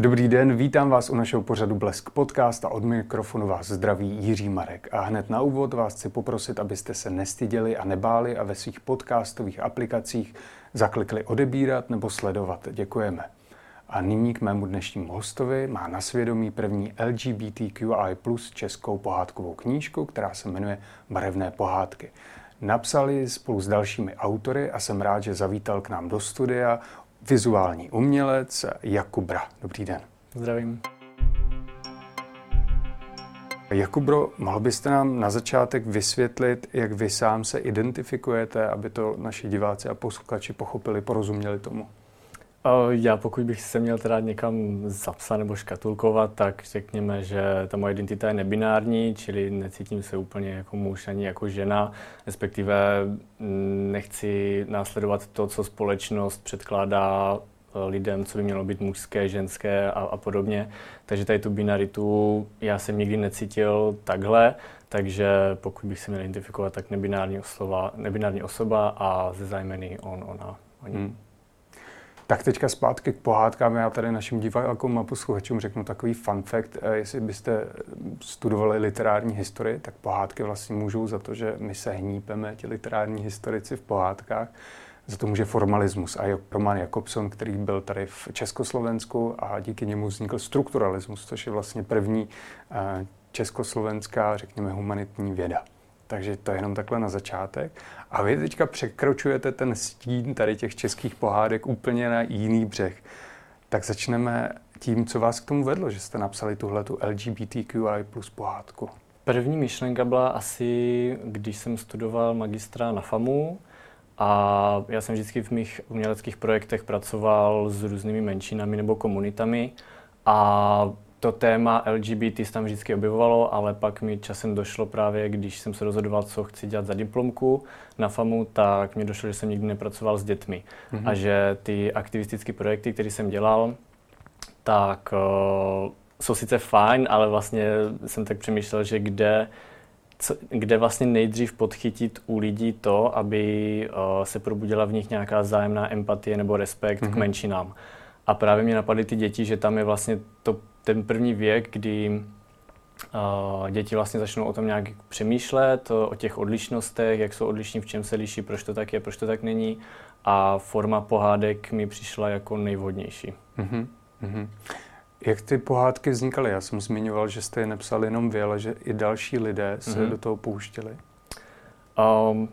Dobrý den, vítám vás u našeho pořadu Blesk Podcast a od mikrofonu vás zdraví Jiří Marek. A hned na úvod vás chci poprosit, abyste se nestyděli a nebáli a ve svých podcastových aplikacích zaklikli odebírat nebo sledovat. Děkujeme. A nyní k mému dnešnímu hostovi má na svědomí první LGBTQI plus českou pohádkovou knížku, která se jmenuje Barevné pohádky. Napsali spolu s dalšími autory a jsem rád, že zavítal k nám do studia vizuální umělec Jakubra. Dobrý den. Zdravím. Jakubro, mohl byste nám na začátek vysvětlit, jak vy sám se identifikujete, aby to naši diváci a posluchači pochopili, porozuměli tomu? Já pokud bych se měl teda někam zapsat nebo škatulkovat, tak řekněme, že ta moje identita je nebinární, čili necítím se úplně jako muž ani jako žena, respektive mm, nechci následovat to, co společnost předkládá e, lidem, co by mělo být mužské, ženské a, a podobně. Takže tady tu binaritu já jsem nikdy necítil takhle, takže pokud bych se měl identifikovat, tak nebinární, oslova, nebinární osoba a ze zájmeny on, ona, oni. Hmm. Tak teďka zpátky k pohádkám. Já tady našim divákům a posluchačům řeknu takový fun fact. Eh, jestli byste studovali literární historii, tak pohádky vlastně můžou za to, že my se hnípeme, ti literární historici v pohádkách. Za to může formalismus a Roman Jakobson, který byl tady v Československu a díky němu vznikl strukturalismus, což je vlastně první eh, československá, řekněme, humanitní věda. Takže to je jenom takhle na začátek. A vy teďka překročujete ten stín tady těch českých pohádek úplně na jiný břeh. Tak začneme tím, co vás k tomu vedlo, že jste napsali tuhle tu LGBTQI plus pohádku. První myšlenka byla asi, když jsem studoval magistra na FAMu a já jsem vždycky v mých uměleckých projektech pracoval s různými menšinami nebo komunitami a to téma LGBT se tam vždycky objevovalo, ale pak mi časem došlo právě, když jsem se rozhodoval, co chci dělat za diplomku na FAMu, tak mi došlo, že jsem nikdy nepracoval s dětmi. Mm-hmm. A že ty aktivistické projekty, které jsem dělal, tak uh, jsou sice fajn, ale vlastně jsem tak přemýšlel, že kde, co, kde vlastně nejdřív podchytit u lidí to, aby uh, se probudila v nich nějaká zájemná empatie nebo respekt mm-hmm. k mhm. menšinám. A právě mě napadly ty děti, že tam je vlastně to ten první věk, kdy uh, děti vlastně začnou o tom nějak přemýšlet, o těch odlišnostech, jak jsou odlišní, v čem se liší, proč to tak je, proč to tak není. A forma pohádek mi přišla jako nejvhodnější. Mm-hmm. Mm-hmm. Jak ty pohádky vznikaly? Já jsem zmiňoval, že jste je nepsali jenom vy, ale že i další lidé se mm-hmm. do toho pouštěli. Um,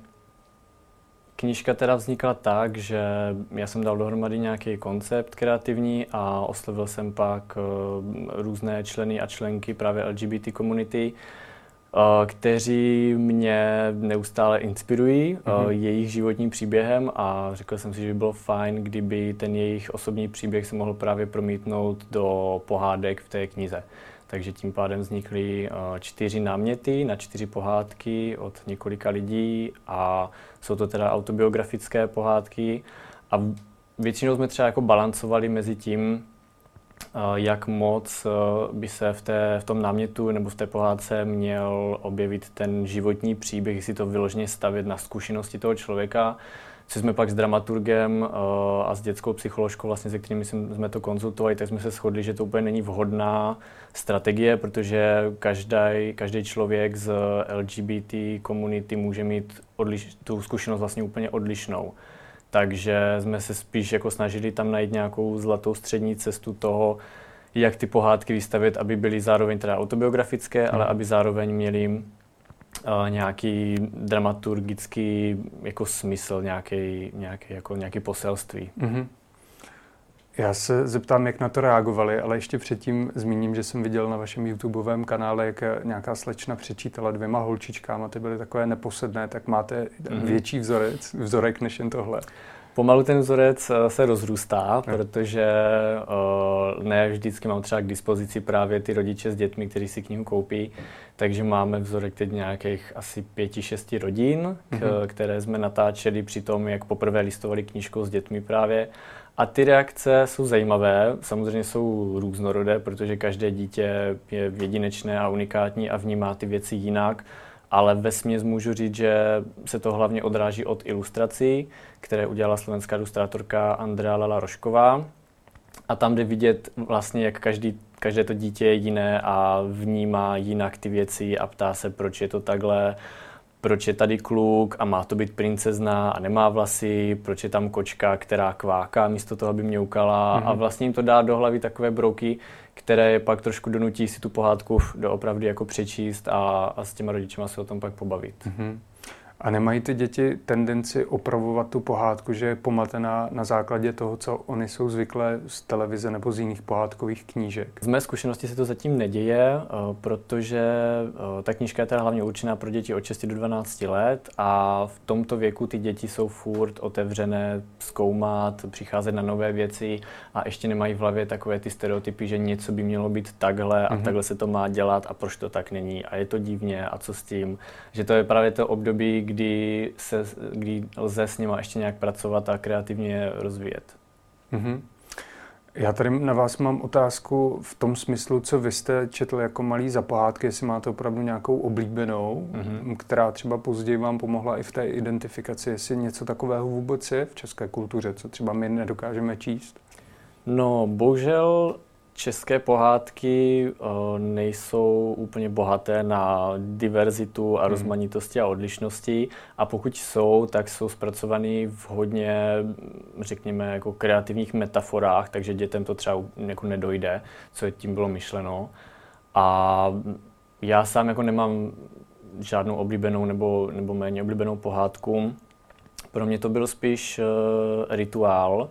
Knížka teda vznikla tak, že já jsem dal dohromady nějaký koncept kreativní a oslovil jsem pak eh, různé členy a členky právě LGBT komunity, eh, kteří mě neustále inspirují mm-hmm. jejich životním příběhem a řekl jsem si, že by bylo fajn, kdyby ten jejich osobní příběh se mohl právě promítnout do pohádek v té knize. Takže tím pádem vznikly eh, čtyři náměty na čtyři pohádky od několika lidí a jsou to teda autobiografické pohádky. A většinou jsme třeba jako balancovali mezi tím, eh, jak moc eh, by se v, té, v tom námětu nebo v té pohádce měl objevit ten životní příběh, jestli to vyloženě stavět na zkušenosti toho člověka, co jsme pak s dramaturgem uh, a s dětskou psycholožkou, vlastně, se kterými jsme to konzultovali, tak jsme se shodli, že to úplně není vhodná strategie, protože každý, každý člověk z LGBT komunity může mít odliš, tu zkušenost vlastně úplně odlišnou. Takže jsme se spíš jako snažili tam najít nějakou zlatou střední cestu toho, jak ty pohádky vystavit, aby byly zároveň teda autobiografické, hmm. ale aby zároveň měly nějaký dramaturgický jako smysl, nějaký, nějaký, jako nějaký poselství. Mm-hmm. Já se zeptám, jak na to reagovali, ale ještě předtím zmíním, že jsem viděl na vašem YouTubeovém kanále, jak nějaká slečna přečítala dvěma holčičkám a ty byly takové neposedné, tak máte mm-hmm. větší vzorec, vzorek než jen tohle. Pomalu ten vzorec eh, se rozrůstá, no. protože uh, ne vždycky mám třeba k dispozici právě ty rodiče s dětmi, kteří si knihu koupí, takže máme vzorek teď nějakých asi pěti, šesti rodin, mm-hmm. které jsme natáčeli při tom, jak poprvé listovali knížku s dětmi právě. A ty reakce jsou zajímavé, samozřejmě jsou různorodé, protože každé dítě je jedinečné a unikátní a vnímá ty věci jinak ale ve směs můžu říct, že se to hlavně odráží od ilustrací, které udělala slovenská ilustrátorka Andrea Lala Rošková. A tam jde vidět vlastně, jak každý, každé to dítě je jiné a vnímá jinak ty věci a ptá se, proč je to takhle, proč je tady kluk a má to být princezna a nemá vlasy, proč je tam kočka, která kváká místo toho, aby mě ukala mm-hmm. a mhm. vlastně jim to dá do hlavy takové brouky, které je pak trošku donutí si tu pohádku doopravdy jako přečíst a, a s těma rodičima se o tom pak pobavit. Mm-hmm. A nemají ty děti tendenci opravovat tu pohádku, že je pomatená na základě toho, co oni jsou zvyklé z televize nebo z jiných pohádkových knížek? Z mé zkušenosti se to zatím neděje, eh, protože eh, ta knížka je teda hlavně určená pro děti od 6 do 12 let a v tomto věku ty děti jsou furt otevřené zkoumat, přicházet na nové věci a ještě nemají v hlavě takové ty stereotypy, že něco by mělo být takhle a mm-hmm. takhle se to má dělat a proč to tak není a je to divně a co s tím. Že to je právě to období, kdy, se, kdy lze s nima ještě nějak pracovat a kreativně rozvíjet. Mm-hmm. Já tady na vás mám otázku v tom smyslu, co vy jste četl jako malý za pohádky, jestli máte opravdu nějakou oblíbenou, mm-hmm. která třeba později vám pomohla i v té identifikaci, jestli něco takového vůbec je v české kultuře, co třeba my nedokážeme číst? No, bohužel české pohádky uh, nejsou úplně bohaté na diverzitu a hmm. rozmanitosti a odlišnosti a pokud jsou, tak jsou zpracovaný v hodně, řekněme, jako kreativních metaforách, takže dětem to třeba jako nedojde, co tím bylo myšleno. A já sám jako nemám žádnou oblíbenou nebo, nebo méně oblíbenou pohádku. Pro mě to byl spíš uh, rituál,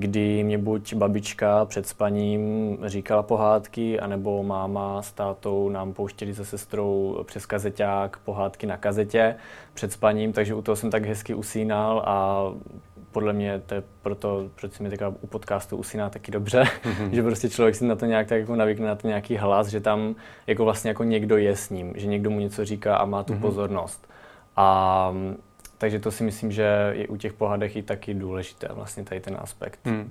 kdy mě buď babička před spaním říkala pohádky, anebo máma s tátou nám pouštěli se sestrou přes kazeťák pohádky na kazetě před spaním, takže u toho jsem tak hezky usínal a podle mě to je proto, proč si mi teďka u podcastu usíná taky dobře, mm-hmm. že prostě člověk si na to nějak tak jako navykne na to nějaký hlas, že tam jako vlastně jako někdo je s ním, že někdo mu něco říká a má tu mm-hmm. pozornost. A takže to si myslím, že je u těch pohádek i taky důležité, vlastně tady ten aspekt. Hmm.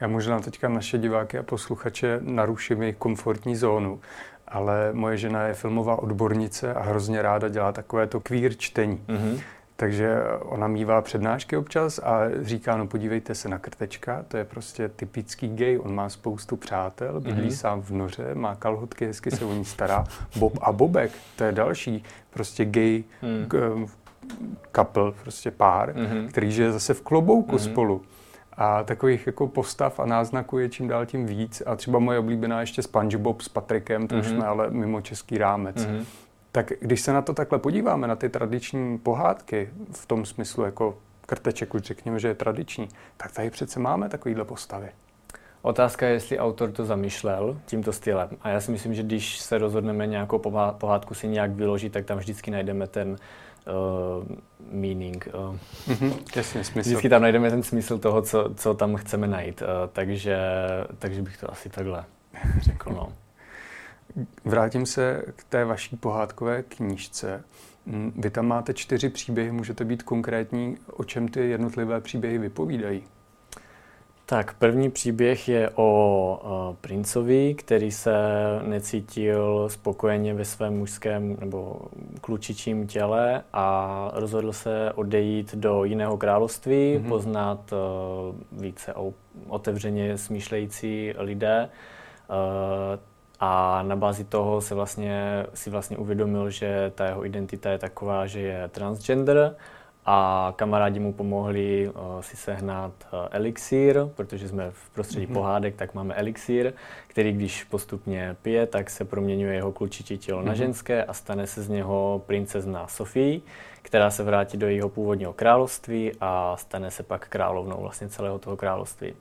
Já možná teďka naše diváky a posluchače naruším jejich komfortní zónu, ale moje žena je filmová odbornice a hrozně ráda dělá takové to queer čtení. Mm-hmm. Takže ona mývá přednášky občas a říká, no podívejte se na krtečka, to je prostě typický gay, on má spoustu přátel, bydlí mm-hmm. sám v noře, má kalhotky, hezky se o ní stará. Bob a Bobek, to je další prostě gay mm. k, couple, prostě pár, mm-hmm. který žije zase v klobouku mm-hmm. spolu. A takových jako postav a náznaků je čím dál tím víc. A třeba moje oblíbená ještě SpongeBob s Patrikem, to mm-hmm. už jsme ale mimo český rámec. Mm-hmm. Tak když se na to takhle podíváme, na ty tradiční pohádky, v tom smyslu jako krteček už řekněme, že je tradiční, tak tady přece máme takovýhle postavy. Otázka je, jestli autor to zamýšlel tímto stylem. A já si myslím, že když se rozhodneme nějakou pohádku si nějak vyložit, tak tam vždycky najdeme ten uh, meaning. Uh, mm-hmm, jasně, smysl. Vždycky tam najdeme ten smysl toho, co, co tam chceme najít. Uh, takže, takže bych to asi takhle řekl. No. Vrátím se k té vaší pohádkové knížce. Mm, vy tam máte čtyři příběhy, můžete být konkrétní, o čem ty jednotlivé příběhy vypovídají? Tak první příběh je o uh, princovi, který se necítil spokojeně ve svém mužském nebo klučičím těle a rozhodl se odejít do jiného království, mm-hmm. poznat uh, více o, otevřeně smýšlející lidé. Uh, a na bázi toho se vlastně, si vlastně uvědomil, že ta jeho identita je taková, že je transgender a kamarádi mu pomohli uh, si sehnat uh, elixír, protože jsme v prostředí mm-hmm. pohádek, tak máme elixír, který když postupně pije, tak se proměňuje jeho klučičí tělo mm-hmm. na mhm. ženské a stane se z něho princezna Sofie, která se vrátí do jeho původního království a stane se pak královnou vlastně celého toho království.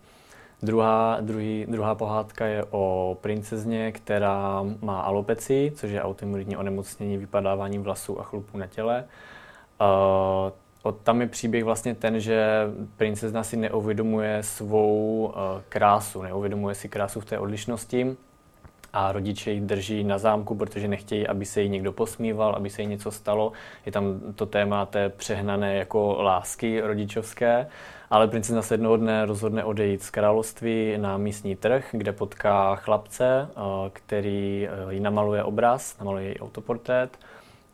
Druhá, druhý, druhá pohádka je o princezně, která má alopeci, což je autoimunitní onemocnění vypadáváním vlasů a chlupů na těle. Uh, od tam je příběh vlastně ten, že princezna si neuvědomuje svou uh, krásu, neuvědomuje si krásu v té odlišnosti a rodiče ji drží na zámku, protože nechtějí, aby se jí někdo posmíval, aby se jí něco stalo. Je tam to téma té přehnané jako lásky rodičovské, ale princezna se jednoho dne rozhodne odejít z království na místní trh, kde potká chlapce, uh, který uh, jí namaluje obraz, namaluje její autoportrét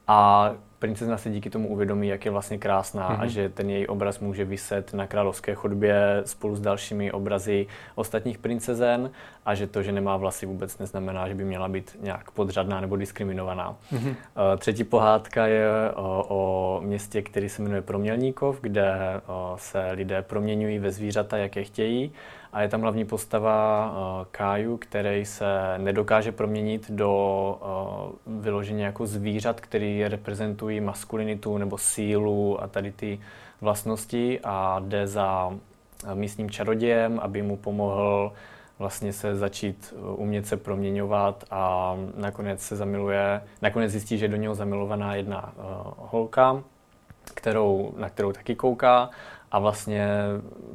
a princezna se díky tomu uvědomí, jak je vlastně krásná mm-hmm. a mhm. že ten její obraz může vyset na královské chodbě spolu s dalšími obrazy ostatních princezen a že to, že nemá vlasy vůbec neznamená, že by měla být nějak podřadná nebo diskriminovaná. Mm-hmm. Třetí pohádka je o, o městě, který se jmenuje Promělníkov, kde o, se lidé proměňují ve zvířata, jak je chtějí a je tam hlavní postava uh, Káju, který se nedokáže proměnit do uh, vyloženě jako zvířat, který reprezentují maskulinitu nebo sílu a tady ty vlastnosti a jde za místním čarodějem, aby mu pomohl vlastně se začít umět se proměňovat a nakonec se zamiluje, nakonec zjistí, že je do něho zamilovaná jedna uh, holka, kterou, na kterou taky kouká a vlastně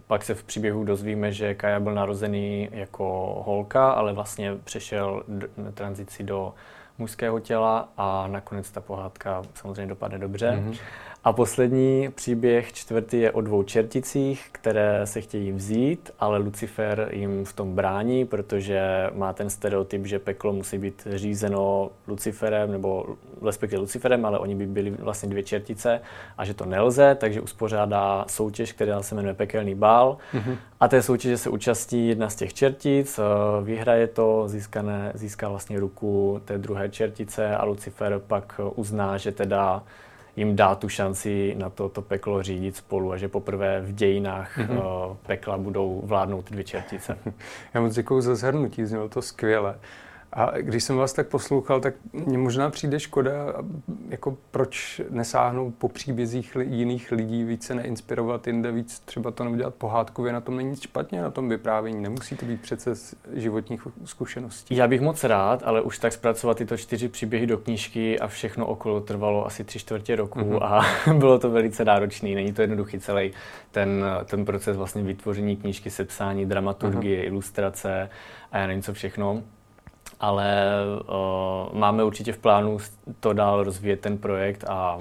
pak se v příběhu dozvíme, že Kaja byl narozený jako holka, ale vlastně přešel na tranzici do mužského těla a nakonec ta pohádka samozřejmě dopadne dobře. Mm-hmm. A poslední příběh, čtvrtý, je o dvou čerticích, které se chtějí vzít, ale Lucifer jim v tom brání, protože má ten stereotyp, že peklo musí být řízeno Luciferem, nebo respektive Luciferem, ale oni by byli vlastně dvě čertice a že to nelze, takže uspořádá soutěž, která se jmenuje Pekelný bál. Mm-hmm. A té soutěže se účastní jedna z těch čertic, eh, vyhraje to, získané, získá vlastně ruku té druhé čertice a Lucifer pak uzná, že teda jim dá tu šanci na to, to peklo řídit spolu a že poprvé v dějinách mm-hmm. uh, pekla budou vládnout dvě čertice. Já moc děkuji za zhrnutí, znělo to skvěle. A když jsem vás tak poslouchal, tak mně možná přijde škoda, jako proč nesáhnout po příbězích jiných lidí, více neinspirovat jinde, víc třeba to neudělat pohádkově, na tom není nic špatně, na tom vyprávění, nemusí to být přece z životních zkušeností. Já bych moc rád, ale už tak zpracovat tyto čtyři příběhy do knížky a všechno okolo trvalo asi tři čtvrtě roku mm-hmm. a bylo to velice náročné, není to jednoduchý celý ten, ten proces vlastně vytvoření knížky, sepsání, dramaturgie, mm-hmm. ilustrace a já nevím co všechno ale uh, máme určitě v plánu to dál rozvíjet ten projekt a,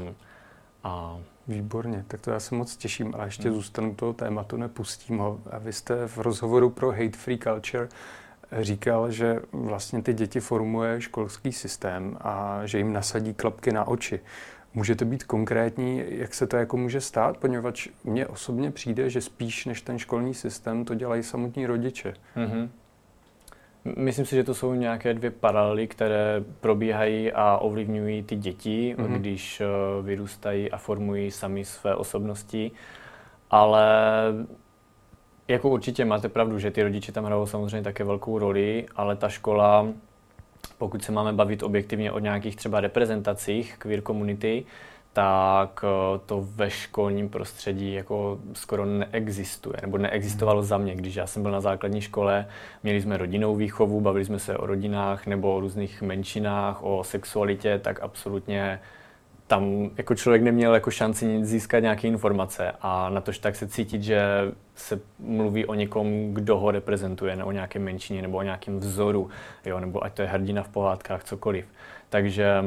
a Výborně, tak to já se moc těším, ale ještě hmm. zůstanu toho tématu, nepustím ho. A vy jste v rozhovoru pro Hate Free Culture říkal, že vlastně ty děti formuje školský systém a že jim nasadí klapky na oči. Můžete být konkrétní, jak se to jako může stát, poněvadž mně osobně přijde, že spíš než ten školní systém to dělají samotní rodiče. Mm-hmm. Myslím si, že to jsou nějaké dvě paralely, které probíhají a ovlivňují ty děti, mm-hmm. když eh, vyrůstají a formují sami své osobnosti. Ale jako určitě máte pravdu, že ty rodiče tam hrajou samozřejmě také velkou roli, ale ta škola, pokud se máme bavit objektivně o nějakých třeba reprezentacích queer komunity, tak eh, to ve školním prostředí jako skoro neexistuje, nebo neexistovalo za mě. Když já jsem byl na základní škole, měli jsme rodinnou výchovu, bavili jsme se o rodinách nebo o různých menšinách, o sexualitě, tak absolutně tam jako člověk neměl jako šanci získat nějaké informace a na tož tak se cítit, že se mluví o někom, kdo ho reprezentuje, nebo o nějaké menšině, nebo o nějakém vzoru, jo, nebo ať to je hrdina v pohádkách, cokoliv. Takže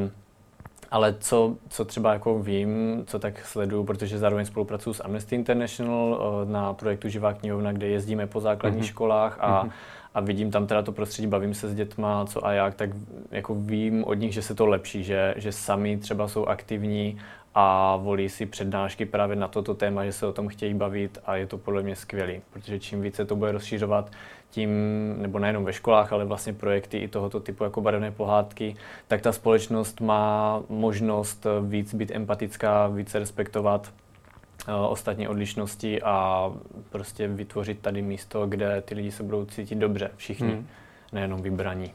ale co, co třeba jako vím, co tak sleduju, protože zároveň spolupracuji s Amnesty International eh, na projektu Živá knihovna, kde jezdíme po základních mm-hmm. školách a, mm-hmm. a vidím tam teda to prostředí, bavím se s dětma, co a jak, tak jako vím od nich, že se to lepší, že, že sami třeba jsou aktivní a volí si přednášky právě na toto téma, že se o tom chtějí bavit a je to podle mě skvělý, protože čím více to bude rozšířovat, tím, nebo nejenom ve školách, ale vlastně projekty i tohoto typu jako barevné pohádky, tak ta společnost má možnost víc být empatická, více respektovat uh, ostatní odlišnosti a prostě vytvořit tady místo, kde ty lidi se budou cítit dobře, všichni, hmm. nejenom vybraní.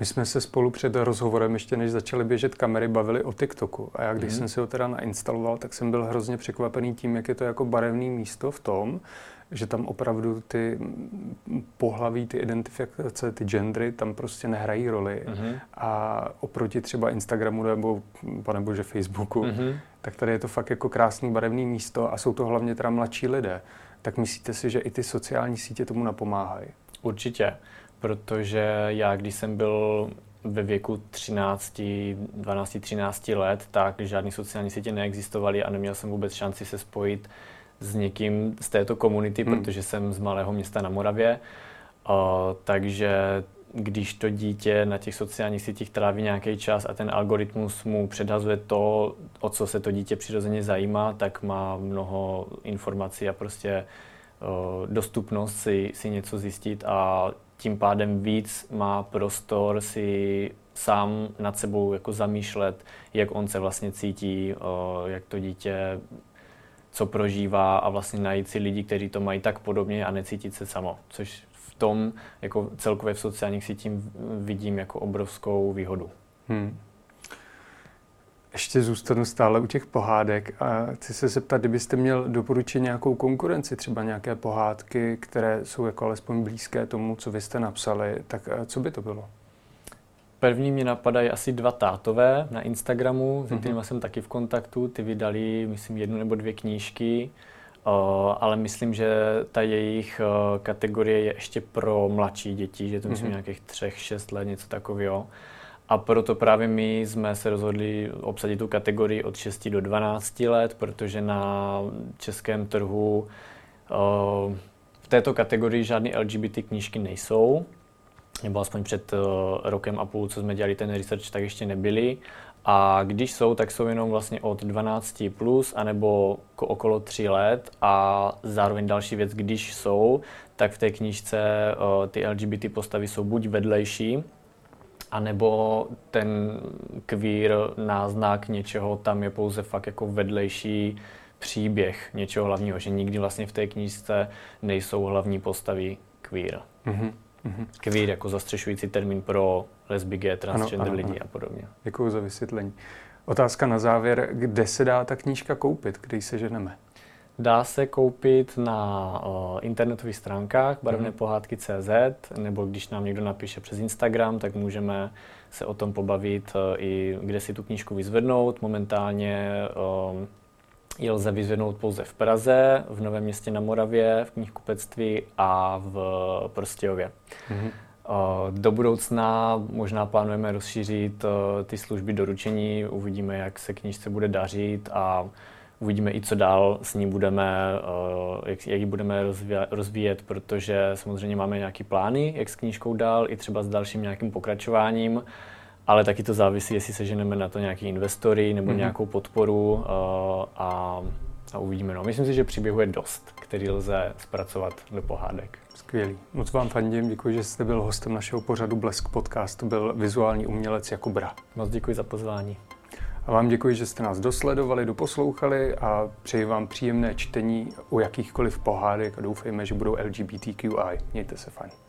My jsme se spolu před rozhovorem, ještě než začaly běžet kamery, bavili o TikToku. A já když mm. jsem si ho teda nainstaloval, tak jsem byl hrozně překvapený tím, jak je to jako barevné místo v tom, že tam opravdu ty pohlaví, ty identifikace, ty gendry tam prostě nehrají roli. Mm-hmm. A oproti třeba Instagramu nebo, pane bože, Facebooku, mm-hmm. tak tady je to fakt jako krásný barevný místo a jsou to hlavně teda mladší lidé. Tak myslíte si, že i ty sociální sítě tomu napomáhají? Určitě, protože já, když jsem byl ve věku 13, 12, 13 let, tak žádné sociální sítě neexistovaly a neměl jsem vůbec šanci se spojit s někým z této komunity, hmm. protože jsem z malého města na Moravě. Uh, takže když to dítě na těch sociálních sítích tráví nějaký čas a ten algoritmus mu předhazuje to, o co se to dítě přirozeně zajímá, tak má mnoho informací a prostě uh, dostupnost si, si něco zjistit a tím pádem víc má prostor si sám nad sebou jako zamýšlet, jak on se vlastně cítí, jak to dítě co prožívá a vlastně najít si lidi, kteří to mají tak podobně a necítit se samo, což v tom jako celkově v sociálních sítích vidím jako obrovskou výhodu. Hmm. Ještě zůstanu stále u těch pohádek a chci se zeptat, kdybyste měl doporučit nějakou konkurenci, třeba nějaké pohádky, které jsou jako alespoň blízké tomu, co vy jste napsali, tak eh, co by to bylo? První mě napadají asi dva tátové na Instagramu, s mm-hmm. kterými jsem taky v kontaktu. Ty vydali, myslím, jednu nebo dvě knížky, uh, ale myslím, že ta jejich uh, kategorie je ještě pro mladší děti, že to myslím mm-hmm. nějakých třech, šest let, něco takového. A proto právě my jsme se rozhodli obsadit tu kategorii od 6 do 12 let, protože na českém trhu uh, v této kategorii žádné LGBT knížky nejsou nebo aspoň před uh, rokem a půl, co jsme dělali ten research, tak ještě nebyly. A když jsou, tak jsou jenom vlastně od 12 plus, anebo okolo 3 let. A zároveň další věc, když jsou, tak v té knížce uh, ty LGBT postavy jsou buď vedlejší, anebo ten queer náznak něčeho tam je pouze fakt jako vedlejší příběh něčeho hlavního, že nikdy vlastně v té knížce nejsou hlavní postavy queer. Mm-hmm. Mm-hmm. Queer jako zastřešující termín pro lesby, gay, transgender ano, ano, lidi ano. a podobně. Děkuji za vysvětlení. Otázka na závěr, kde se dá ta knížka koupit, kde se ženeme? Dá se koupit na uh, internetových stránkách barevné mm. pohádky CZ, nebo když nám někdo napíše přes Instagram, tak můžeme se o tom pobavit uh, i kde si tu knížku vyzvednout. Momentálně uh, ji lze vyzvednout pouze v Praze, v Novém městě na Moravě, v knihkupectví a v Prostějově. Mm-hmm. Do budoucna možná plánujeme rozšířit ty služby doručení, uvidíme, jak se knížce bude dařit a uvidíme i, co dál s ní budeme, eh, jak, jak ji budeme rozvíjet, rozvíjet, protože samozřejmě máme nějaké plány, jak s knížkou dál, i třeba s dalším nějakým pokračováním ale taky to závisí, jestli seženeme na to nějaký investory nebo mm-hmm. nějakou podporu uh, a, a uvidíme. No. Myslím si, že příběhu je dost, který lze zpracovat do pohádek. Skvělý. Moc vám fandím, děkuji, že jste byl hostem našeho pořadu Blesk Podcast. To byl vizuální umělec Jakub Bra. Moc děkuji za pozvání. A vám děkuji, že jste nás dosledovali, doposlouchali a přeji vám příjemné čtení u jakýchkoliv pohádek a doufejme, že budou LGBTQI. Mějte se fajn.